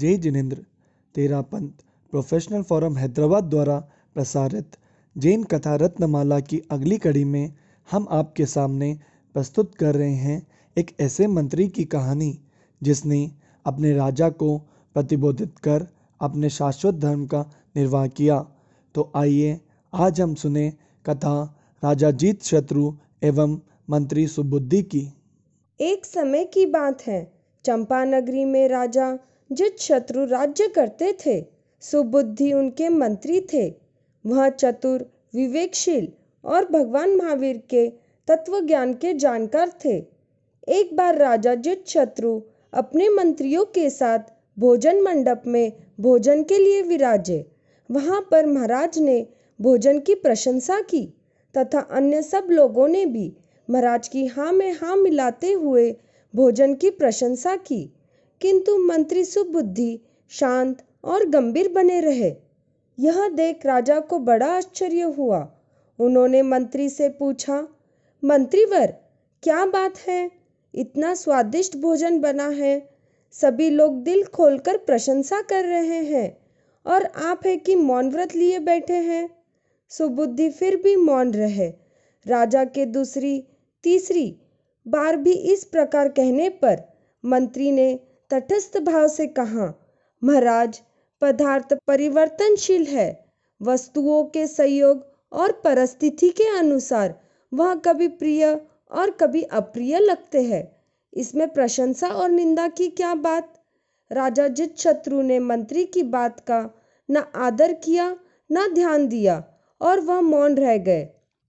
जय जिनेन्द्र, तेरा पंथ प्रोफेशनल फोरम हैदराबाद द्वारा प्रसारित जैन कथा रत्नमाला की अगली कड़ी में हम आपके सामने प्रस्तुत कर रहे हैं एक ऐसे मंत्री की कहानी, जिसने अपने राजा को प्रतिबोधित कर अपने शाश्वत धर्म का निर्वाह किया। तो आइए, आज हम सुने कथा राजा जीत शत्रु एवं मंत्री सुबुद्धि की। एक समय की बात है, चंपा नगरी में राजा जित शत्रु राज्य करते थे सुबुद्धि उनके मंत्री थे। वह चतुर, विवेकशील और भगवान महावीर के तत्व ज्ञान के जानकार थे। एक बार राजा जित शत्रु अपने मंत्रियों के साथ भोजन मंडप में भोजन के लिए विराजे, वहाँ पर महाराज ने भोजन की प्रशंसा की तथा अन्य सब लोगों ने भी महाराज की हाँ में हाँ मिलाते हुए भोजन की प्रशंसा की। किंतु मंत्री सुबुद्धि शांत और गंभीर बने रहे। यह देख राजा को बड़ा आश्चर्य हुआ। उन्होंने मंत्री से पूछा, मंत्रीवर, क्या बात है? इतना स्वादिष्ट भोजन बना है। सभी लोग दिल खोलकर प्रशंसा कर रहे हैं और आप है कि मौन व्रत लिए बैठे हैं? सुबुद्धि फिर भी मौन रहे। राजा के दूसरी, तीसरी बार भी इस प्रकार कहने पर मंत्री ने तटस्थ भाव से कहा, महाराज, पदार्थ परिवर्तनशील है। वस्तुओं के संयोग और परिस्थिति के अनुसार वह कभी प्रिय और कभी अप्रिय लगते हैं। इसमें प्रशंसा और निंदा की क्या बात? राजा जित शत्रु ने मंत्री की बात का न आदर किया, न ध्यान दिया और वह मौन रह गए।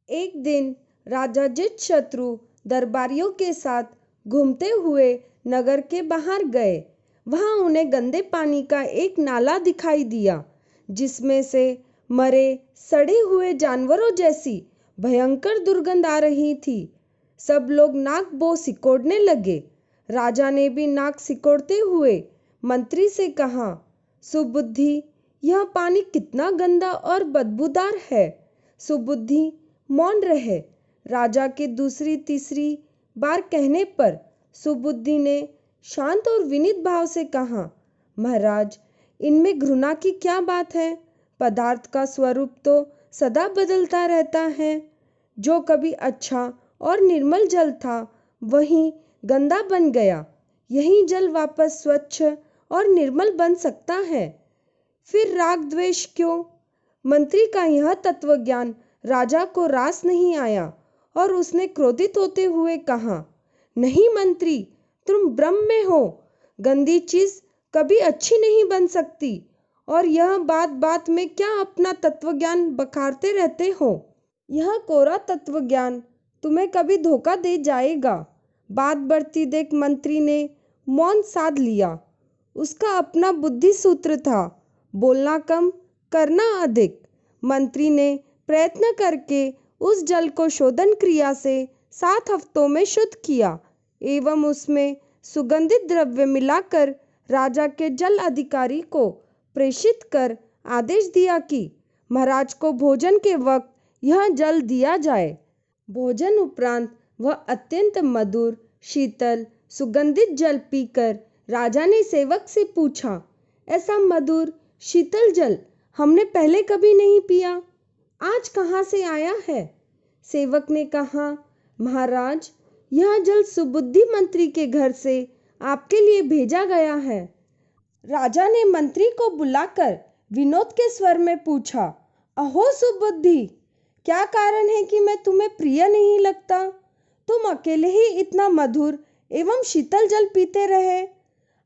एक दिन राजा जित शत्रु दरबारियों के साथ घूमते हुए नगर के बाहर गए। वहाँ उन्हें गंदे पानी का एक नाला दिखाई दिया, जिसमें से मरे, सड़े हुए जानवरों जैसी भयंकर दुर्गंध आ रही थी। सब लोग नाक बो सिकोड़ने लगे। राजा ने भी नाक सिकोड़ते हुए मंत्री से कहा, सुबुद्धि, यह पानी कितना गंदा और बदबूदार है। सुबुद्धि, मौन रहे। राजा के दूसरी तीसरी बार कहने पर सुबुद्धि ने शांत और विनित भाव से कहा, महाराज, इनमें घृणा की क्या बात है? पदार्थ का स्वरूप तो सदा बदलता रहता है। जो कभी अच्छा और निर्मल जल था, वही गंदा बन गया। यही जल वापस स्वच्छ और निर्मल बन सकता है। फिर राग द्वेष क्यों? मंत्री का यह तत्व ज्ञान राजा को रास नहीं आया और उसने क्रोधित होते हुए कहा नहीं मंत्री, तुम ब्रह्म में हो। गंदी चीज़ कभी अच्छी नहीं बन सकती। और यह बात बात में क्या अपना तत्व ज्ञान बखारते रहते हो? यह कोरा तत्व ज्ञान तुम्हें कभी धोखा दे जाएगा। बात बढ़ती देख मंत्री ने मौन साध लिया। उसका अपना बुद्धि सूत्र था। बोलना कम, करना अधिक। मंत्री ने प्रयत्न करके उस जल को शोधन क्रिया से सात हफ्तों में शुद्ध किया, एवं उसमें सुगंधित द्रव्य मिलाकर राजा के जल अधिकारी को प्रेषित कर आदेश दिया कि महाराज को भोजन के वक्त यह जल दिया जाए। भोजन उपरांत वह अत्यंत मधुर, शीतल, सुगंधित जल पीकर राजा ने सेवक से पूछा, ऐसा मधुर, शीतल जल हमने पहले कभी नहीं पिया? आज कहाँ से आया है? सेवक ने कहा महाराज, यह जल सुबुद्धि मंत्री के घर से आपके लिए भेजा गया है। राजा ने मंत्री को बुलाकर विनोद के स्वर में पूछा, अहो सुबुद्धि, क्या कारण है कि मैं तुम्हें प्रिय नहीं लगता? तुम अकेले ही इतना मधुर एवं शीतल जल पीते रहे।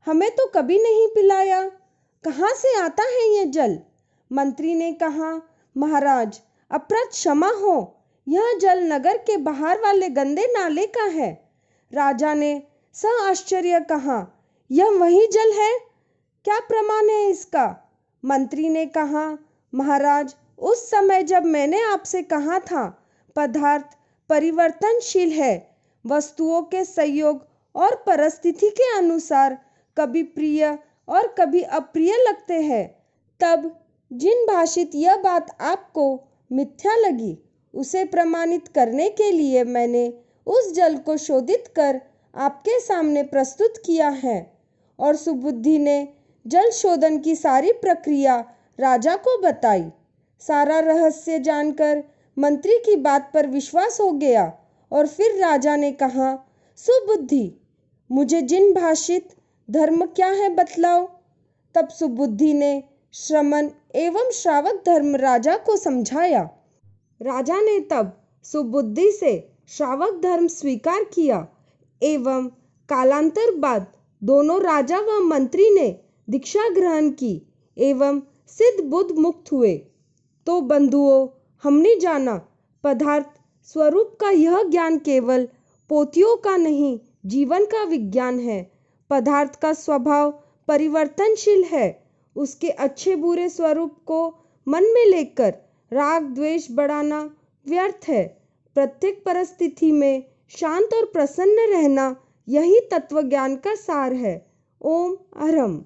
हमें तो कभी नहीं पिलाया। कहाँ से आता है यह जल? मंत्री ने कहा, महाराज अपराध क्षमा हो यह जल नगर के बाहर वाले गंदे नाले का है। राजा ने स आश्चर्य कहा, यह वही जल है? क्या प्रमाण है इसका? मंत्री ने कहा, महाराज, उस समय जब मैंने आपसे कहा था, पदार्थ परिवर्तनशील है। वस्तुओं के संयोग और परिस्थिति के अनुसार कभी प्रिय और कभी अप्रिय लगते हैं। तब जिन भाषित यह बात आपको मिथ्या लगी उसे प्रमाणित करने के लिए मैंने उस जल को शोधित कर आपके सामने प्रस्तुत किया है और सुबुद्धि ने जल शोधन की सारी प्रक्रिया राजा को बताई। सारा रहस्य जानकर मंत्री की बात पर विश्वास हो गया और फिर राजा ने कहा, सुबुद्धि, मुझे जिन भाषित धर्म क्या है बतलाओ? तब सुबुद्धि ने श्रमण एवं श्रावक धर्म राजा को समझाया। राजा ने तब सुबुद्धि से श्रावक धर्म स्वीकार किया एवं कालांतर बाद दोनों राजा व मंत्री ने दीक्षा ग्रहण की एवं सिद्ध बुद्ध मुक्त हुए। तो बंधुओं, हमने जाना, पदार्थ स्वरूप का यह ज्ञान केवल पोथियों का नहीं, जीवन का विज्ञान है। पदार्थ का स्वभाव परिवर्तनशील है। उसके अच्छे बुरे स्वरूप को मन में लेकर राग द्वेष बढ़ाना व्यर्थ है। प्रत्येक परिस्थिति में शांत और प्रसन्न रहना यही तत्व ज्ञान का सार है। ओम अरम